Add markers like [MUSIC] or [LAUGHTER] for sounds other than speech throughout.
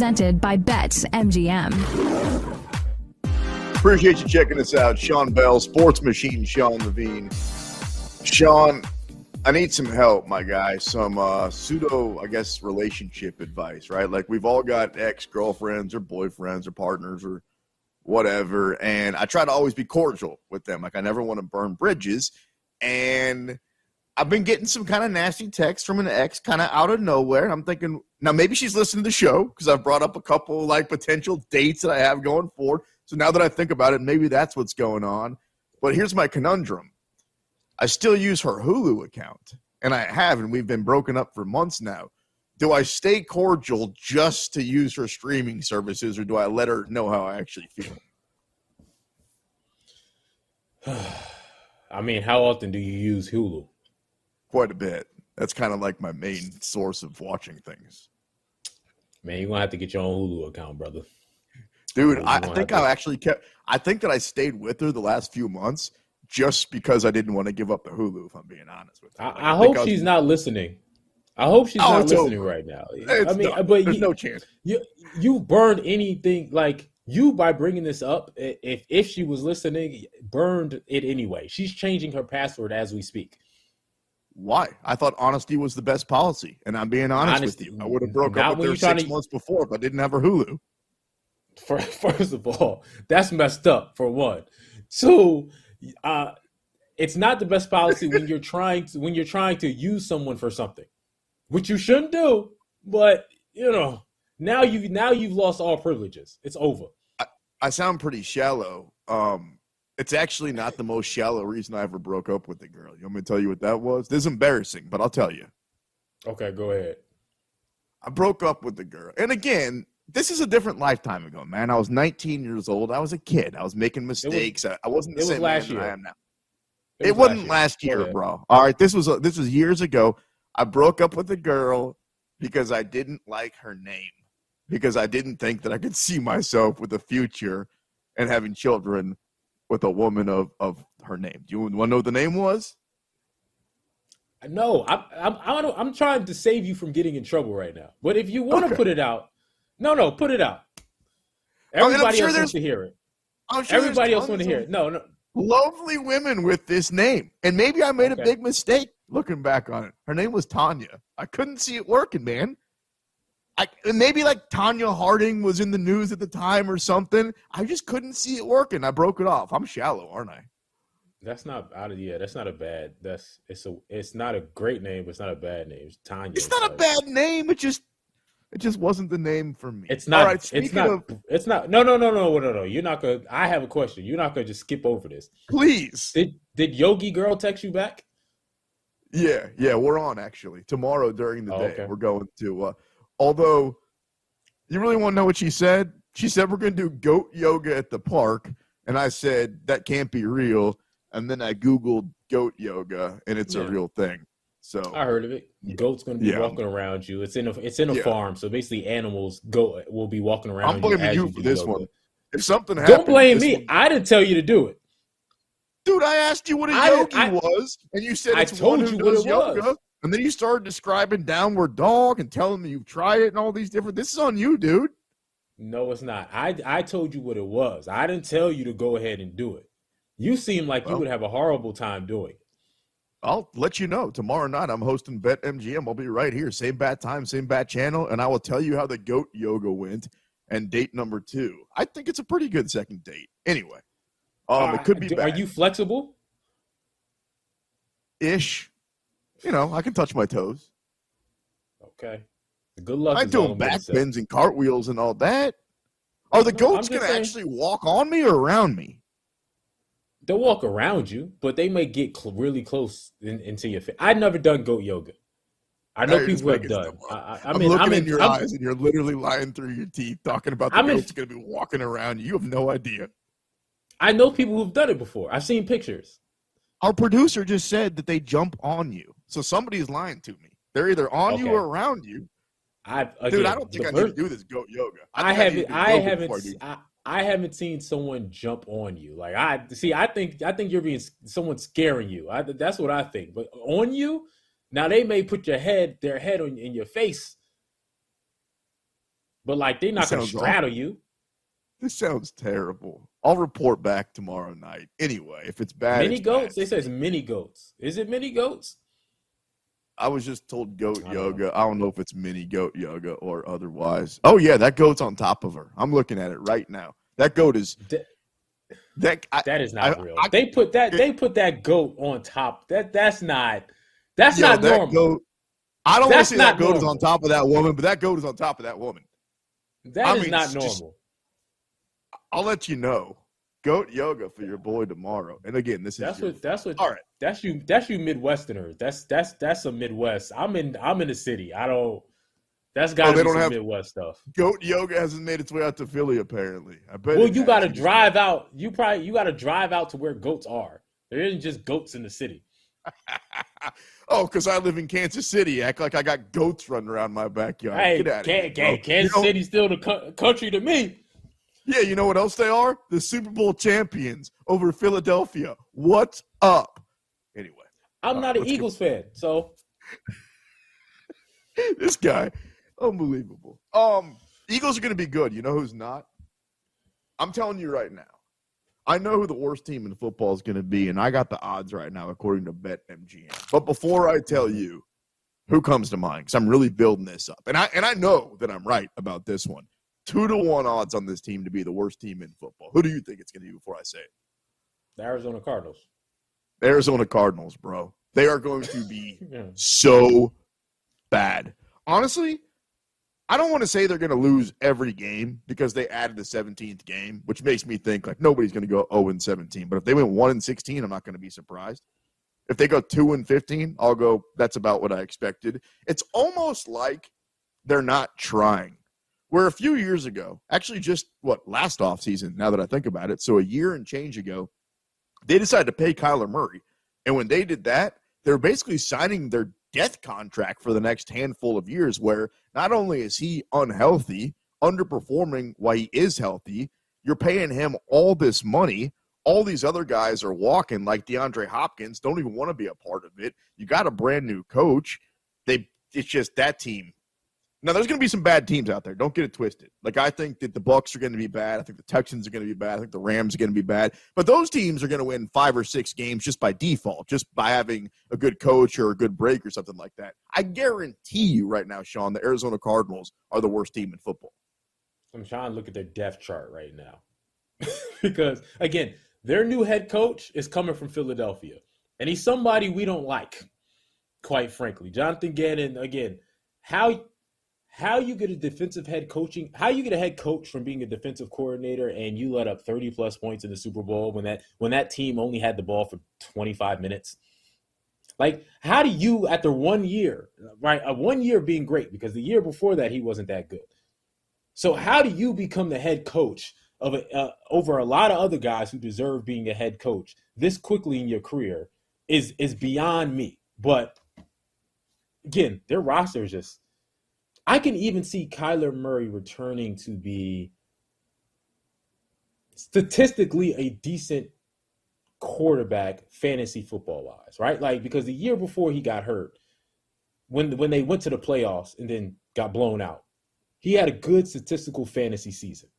Presented by Bet MGM. Appreciate you checking us out. Sean Bell, Sports Machine, Sean Levine. Sean, I need some help, my guy. Some uh, pseudo, I guess, relationship advice, right? Like we've all got ex girlfriends or boyfriends or partners or whatever. And I try to always be cordial with them. Like I never want to burn bridges. And I've been getting some kind of nasty texts from an ex kind of out of nowhere. I'm thinking, now maybe she's listening to the show because I've brought up a couple like potential dates that I have going forward. So now that I think about it, maybe that's what's going on. But here's my conundrum I still use her Hulu account, and I have, and we've been broken up for months now. Do I stay cordial just to use her streaming services, or do I let her know how I actually feel? [SIGHS] I mean, how often do you use Hulu? Quite a bit. That's kind of like my main source of watching things. Man, you're gonna have to get your own Hulu account, brother. Dude, I think I actually kept. I think that I stayed with her the last few months just because I didn't want to give up the Hulu. If I'm being honest with you, I, like, I hope I she's not listening. I hope she's oh, not listening over. right now. It's I mean, but there's you, no chance. You you burned anything like you by bringing this up. If if she was listening, burned it anyway. She's changing her password as we speak. Why? I thought honesty was the best policy, and I'm being honest, with you. I would have broke up with her six to... months before if I didn't have her Hulu. [LAUGHS] First of all, that's messed up. For one, two, uh, it's not the best policy when you're [LAUGHS] trying to when you're trying to use someone for something, which you shouldn't do. But you know, now you now you've lost all privileges. It's over. I, I sound pretty shallow. Um, it's actually not the most shallow reason I ever broke up with the girl. You want me to tell you what that was? This is embarrassing, but I'll tell you. Okay, go ahead. I broke up with the girl. And again, this is a different lifetime ago, man. I was 19 years old. I was a kid. I was making mistakes. Was, I wasn't the same was man I am now. It, it was wasn't last year, last year bro. All right, this was this was years ago. I broke up with a girl because I didn't like her name. Because I didn't think that I could see myself with a future and having children with a woman of of her name. Do you want to know what the name was? No, I'm I'm I'm trying to save you from getting in trouble right now. But if you want okay. to put it out, no, no, put it out. Oh, Everybody sure else wants to hear it. Sure Everybody else wants to hear it. No, no. Lovely women with this name, and maybe I made okay. a big mistake looking back on it. Her name was Tanya. I couldn't see it working, man. I, maybe like Tonya Harding was in the news at the time or something. I just couldn't see it working. I broke it off. I'm shallow, aren't I? That's not out of yeah. That's not a bad. That's it's a. It's not a great name. But it's not a bad name. It's Tanya. It's not a bad name. It just. It just wasn't the name for me. It's not. Right, it's not. Of, it's not. No, no, no, no, no, no. You're not gonna. I have a question. You're not gonna just skip over this. Please. Did Did Yogi Girl text you back? Yeah, yeah. We're on actually tomorrow during the oh, day. Okay. We're going to. uh Although, you really want to know what she said? She said we're going to do goat yoga at the park, and I said that can't be real. And then I googled goat yoga, and it's yeah. a real thing. So I heard of it. Goat's going to be yeah. walking around you. It's in a it's in a yeah. farm, so basically animals go will be walking around. I'm blaming you, you for this yoga. one. If something happened, don't blame me. One, I didn't tell you to do it, dude. I asked you what a I, yogi I, was, and you said it's I told one who you does yoga. Was. And then you started describing downward dog and telling me you've tried it and all these different. This is on you, dude. No, it's not. I I told you what it was. I didn't tell you to go ahead and do it. You seem like well, you would have a horrible time doing it. I'll let you know tomorrow night. I'm hosting Bet MGM. I'll be right here, same bat time, same bat channel, and I will tell you how the goat yoga went and date number two. I think it's a pretty good second date. Anyway, um, uh, it could be. Are you flexible? Ish you know, I can touch my toes. Okay. Good luck. I do back bends and cartwheels and all that. Are the goats going to actually walk on me or around me? They'll walk around you, but they may get cl- really close in, into your face. I've never done goat yoga. I know people have done. I, I, am mean, looking I'm in, in your I'm, eyes, and you're literally lying through your teeth, talking about the I'm goat's going to be walking around you. You have no idea. I know people who've done it before. I've seen pictures. Our producer just said that they jump on you. So somebody's lying to me. They're either on okay. you or around you. I dude, I don't think I need to do this goat yoga. I, I haven't. I, I haven't. I, I, haven't seen someone jump on you. Like I see. I think. I think you're being someone scaring you. I, that's what I think. But on you, now they may put your head, their head on in your face. but like they're not going to straddle you. This sounds terrible. I'll report back tomorrow night. Anyway, if it's bad, Mini it's goats. bad. They says mini goats. Is it mini goats? I was just told goat I don't yoga. I don't know if it's mini goat yoga or otherwise. Oh yeah, that goat's on top of her. I'm looking at it right now. That goat is Th- that. I, That is not I- real. They put that. They put that goat on top. That that's not. That's yo, not that normal. goat. I don't want to say that goat is on top of that woman, but that goat is on top of that woman. That I is mean, not it's just- normal. I'll let you know. Goat yoga for your boy tomorrow. And again, this is That's your- what. That's what. all right. That's you. That's you Midwesterners. That's that's that's a Midwest. I'm in. I'm in the city. I don't. That's got to Oh, they be don't some have- Midwest stuff. Goat yoga hasn't made its way out to Philly. Apparently, I bet. Well, you got to drive out. You probably you got to drive out to where goats are. There isn't just goats in the city. [LAUGHS] oh, because I live in Kansas City. Act like I got goats running around my backyard. Hey, Get out of Can- here, Can-. Kansas You know- City's still the co- country to me. Yeah, you know what else they are? The Super Bowl champions over Philadelphia. What's up? I'm not an Eagles fan, so [LAUGHS] this guy, unbelievable. Um, Eagles are going to be good. You know who's not? I'm telling you right now. I know who the worst team in football is going to be, and I got the odds right now according to BetMGM. But before I tell you who comes to mind, because I'm really building this up, and I and I know that I'm right about this one. Two to one odds on this team to be the worst team in football. Who do you think it's going to be before I say it? the Arizona Cardinals. Arizona Cardinals, bro. They are going to be [LAUGHS] Yeah. so bad. Honestly, I don't want to say they're going to lose every game because they added the 17th game, which makes me think like nobody's going to go 0 and 17. But if they went 1 and 16, I'm not going to be surprised. If they go 2 and 15, I'll go that's about what I expected. It's almost like they're not trying. Where a few years ago, actually just what last offseason, now that I think about it, so a year and change ago, they decided to pay Kyler Murray. And when they did that, they're basically signing their death contract for the next handful of years, where not only is he unhealthy, underperforming while he is healthy, you're paying him all this money. All these other guys are walking like DeAndre Hopkins, don't even want to be a part of it. You got a brand new coach. They it's just that team. Now there's going to be some bad teams out there. Don't get it twisted. Like I think that the Bucs are going to be bad. I think the Texans are going to be bad. I think the Rams are going to be bad. But those teams are going to win five or six games just by default, just by having a good coach or a good break or something like that. I guarantee you right now, Sean, the Arizona Cardinals are the worst team in football. I'm trying to look at their depth chart right now. [LAUGHS] because again, their new head coach is coming from Philadelphia. And he's somebody we don't like, quite frankly. Jonathan Gannon, again, how how you get a defensive head coaching, how you get a head coach from being a defensive coordinator and you let up 30 plus points in the Super Bowl when that when that team only had the ball for 25 minutes. Like, how do you, after one year, right? A one year being great because the year before that he wasn't that good. So how do you become the head coach of a, uh, over a lot of other guys who deserve being a head coach this quickly in your career is is beyond me. But again, their roster is just. I can even see Kyler Murray returning to be statistically a decent quarterback fantasy football wise, right? Like because the year before he got hurt, when when they went to the playoffs and then got blown out, he had a good statistical fantasy season.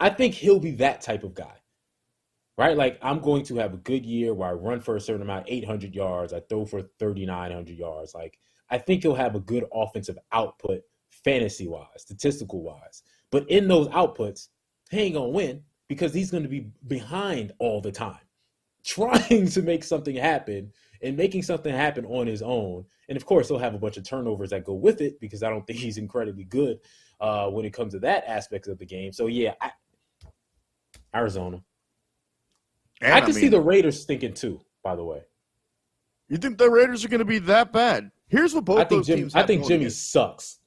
I think he'll be that type of guy. Right? Like I'm going to have a good year where I run for a certain amount, 800 yards, I throw for 3900 yards. Like I think he'll have a good offensive output fantasy wise, statistical wise. But in those outputs, he ain't going to win because he's going to be behind all the time, [LAUGHS] trying to make something happen and making something happen on his own. And of course, he'll have a bunch of turnovers that go with it because I don't think [LAUGHS] he's incredibly good uh, when it comes to that aspect of the game. So yeah, I, Arizona. And, I can see mean, the Raiders thinking too. By the way, You think the Raiders are going to be that bad? Here's what both I think those Jimmy. teams. I think Jimmy against- sucks.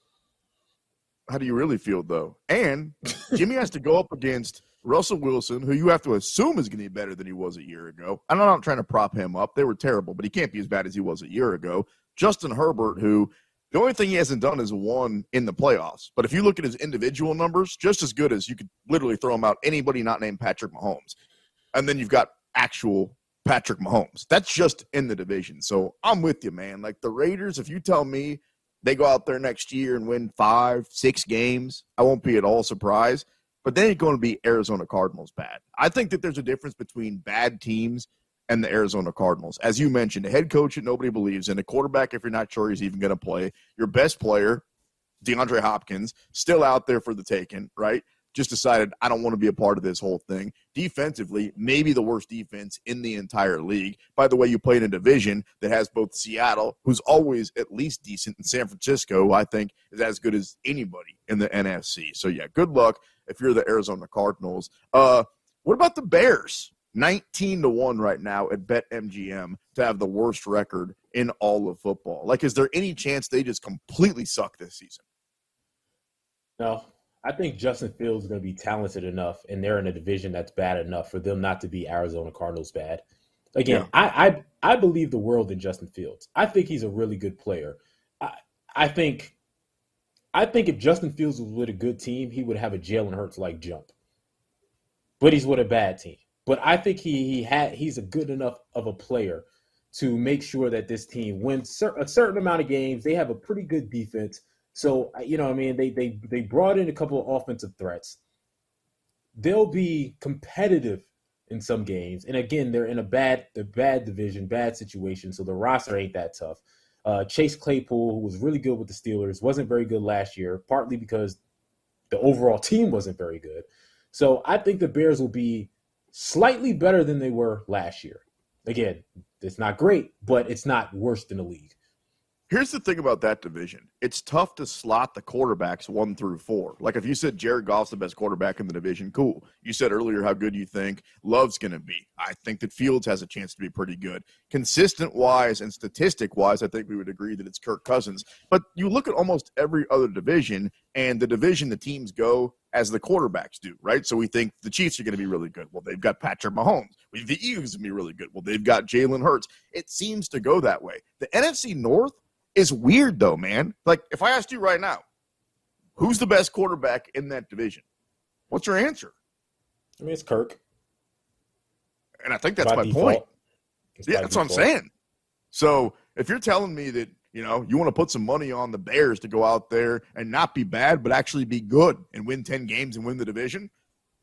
How do you really feel though? And Jimmy has to go up against Russell Wilson, who you have to assume is going to be better than he was a year ago. I'm not trying to prop him up; they were terrible, but he can't be as bad as he was a year ago. Justin Herbert, who the only thing he hasn't done is won in the playoffs. But if you look at his individual numbers, just as good as you could literally throw him out anybody not named Patrick Mahomes. And then you've got actual Patrick Mahomes. That's just in the division. So I'm with you, man. Like the Raiders, if you tell me they go out there next year and win five, six games. I won't be at all surprised. But then it's going to be Arizona Cardinals bad. I think that there's a difference between bad teams and the Arizona Cardinals. As you mentioned, a head coach that nobody believes in, a quarterback if you're not sure he's even going to play, your best player, DeAndre Hopkins, still out there for the taking, right? Just decided I don't want to be a part of this whole thing. Defensively, maybe the worst defense in the entire league. By the way, you play in a division that has both Seattle, who's always at least decent, and San Francisco, who I think is as good as anybody in the NFC. So yeah, good luck if you're the Arizona Cardinals. Uh, what about the Bears? 19 to 1 right now at BetMGM to have the worst record in all of football. Like, is there any chance they just completely suck this season? No, I think Justin Fields is going to be talented enough, and they're in a division that's bad enough for them not to be Arizona Cardinals bad. Again, yeah. I, I I believe the world in Justin Fields. I think he's a really good player. I I think I think if Justin Fields was with a good team, he would have a Jalen Hurts like jump. But he's with a bad team. But I think he he had he's a good enough of a player to make sure that this team wins a certain amount of games. They have a pretty good defense so you know, I mean, they they they brought in a couple of offensive threats. They'll be competitive in some games, and again, they're in a bad the bad division, bad situation, so the roster ain't that tough. Uh, Chase Claypool, who was really good with the Steelers, wasn't very good last year, partly because the overall team wasn't very good. So I think the Bears will be slightly better than they were last year. Again, it's not great, but it's not worse than the league. Here's the thing about that division. It's tough to slot the quarterbacks one through four. Like if you said Jared Goff's the best quarterback in the division, cool. You said earlier how good you think Love's going to be. I think that Fields has a chance to be pretty good. Consistent wise and statistic wise, I think we would agree that it's Kirk Cousins. But you look at almost every other division, and the division the teams go as the quarterbacks do, right? So we think the Chiefs are going to be really good. Well, they've got Patrick Mahomes. We the Eagles going to be really good. Well, they've got Jalen Hurts. It seems to go that way. The NFC North is weird though, man. Like if I asked you right now, who's the best quarterback in that division? What's your answer? I mean, it's Kirk. And I think that's By my default. point. It's yeah, that's default. what I'm saying. So if you're telling me that you know you want to put some money on the Bears to go out there and not be bad, but actually be good and win ten games and win the division,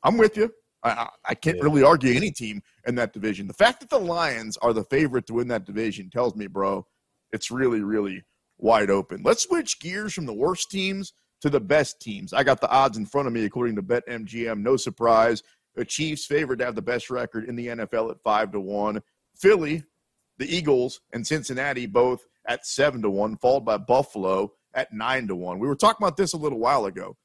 I'm with you. I, I can't yeah. really argue any team in that division. The fact that the Lions are the favorite to win that division tells me, bro, it's really, really wide open. Let's switch gears from the worst teams to the best teams. I got the odds in front of me according to BetMGM. No surprise. The Chiefs favored to have the best record in the NFL at five to one. Philly, the Eagles, and Cincinnati both at seven to one, followed by Buffalo at nine to one. We were talking about this a little while ago.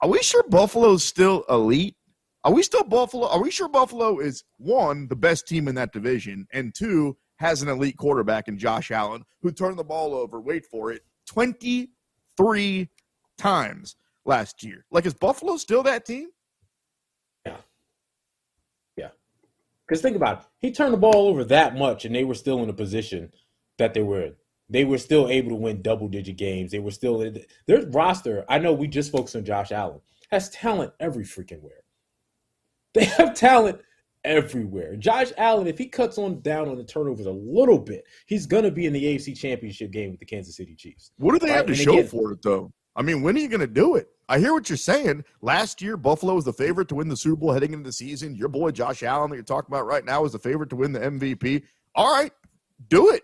Are we sure Buffalo's still elite? Are we still Buffalo? Are we sure Buffalo is one, the best team in that division, and two, has an elite quarterback in Josh Allen who turned the ball over, wait for it, 23 times last year. Like, is Buffalo still that team? Yeah. Yeah. Because think about it. He turned the ball over that much, and they were still in a position that they were in. They were still able to win double digit games. They were still their roster. I know we just focused on Josh Allen, has talent every freaking where. They have talent everywhere. Josh Allen, if he cuts on down on the turnovers a little bit, he's gonna be in the AFC Championship game with the Kansas City Chiefs. What do they right? have to and show again, for it though? I mean, when are you gonna do it? I hear what you're saying. Last year, Buffalo was the favorite to win the Super Bowl heading into the season. Your boy Josh Allen that you're talking about right now is the favorite to win the MVP. All right, do it.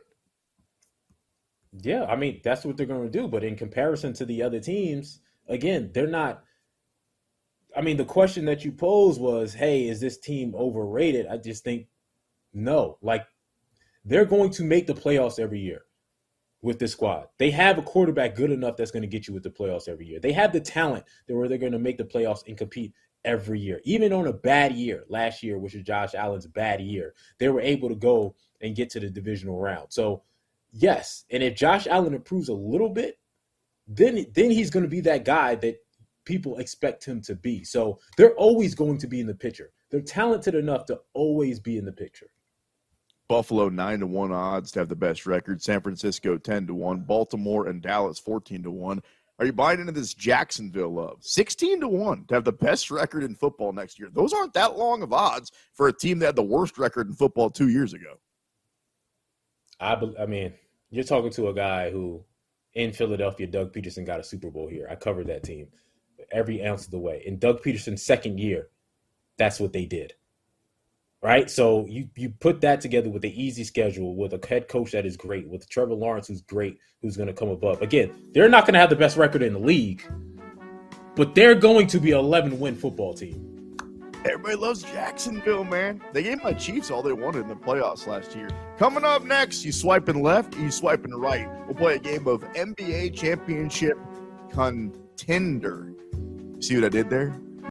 Yeah, I mean that's what they're going to do. But in comparison to the other teams, again, they're not I mean, the question that you posed was, hey, is this team overrated? I just think no. Like, they're going to make the playoffs every year with this squad. They have a quarterback good enough that's going to get you with the playoffs every year. They have the talent that where they're going to make the playoffs and compete every year. Even on a bad year, last year, which is Josh Allen's bad year, they were able to go and get to the divisional round. So, yes, and if Josh Allen improves a little bit, then then he's going to be that guy that people expect him to be. So they're always going to be in the picture. They're talented enough to always be in the picture. Buffalo nine to one odds to have the best record. San Francisco ten to one. Baltimore and Dallas fourteen to one. Are you buying into this Jacksonville love? Sixteen to one to have the best record in football next year. Those aren't that long of odds for a team that had the worst record in football two years ago. I, I mean, you're talking to a guy who in Philadelphia, Doug Pederson got a Super Bowl here. I covered that team every ounce of the way. In Doug Pederson's second year, that's what they did. Right? So you you put that together with the easy schedule, with a head coach that is great, with Trevor Lawrence who's great, who's going to come above. Again, they're not going to have the best record in the league, but they're going to be an 11 win football team. Everybody loves Jacksonville, man. They gave my Chiefs all they wanted in the playoffs last year. Coming up next, you swiping left, you swiping right. We'll play a game of NBA championship contender. See what I did there?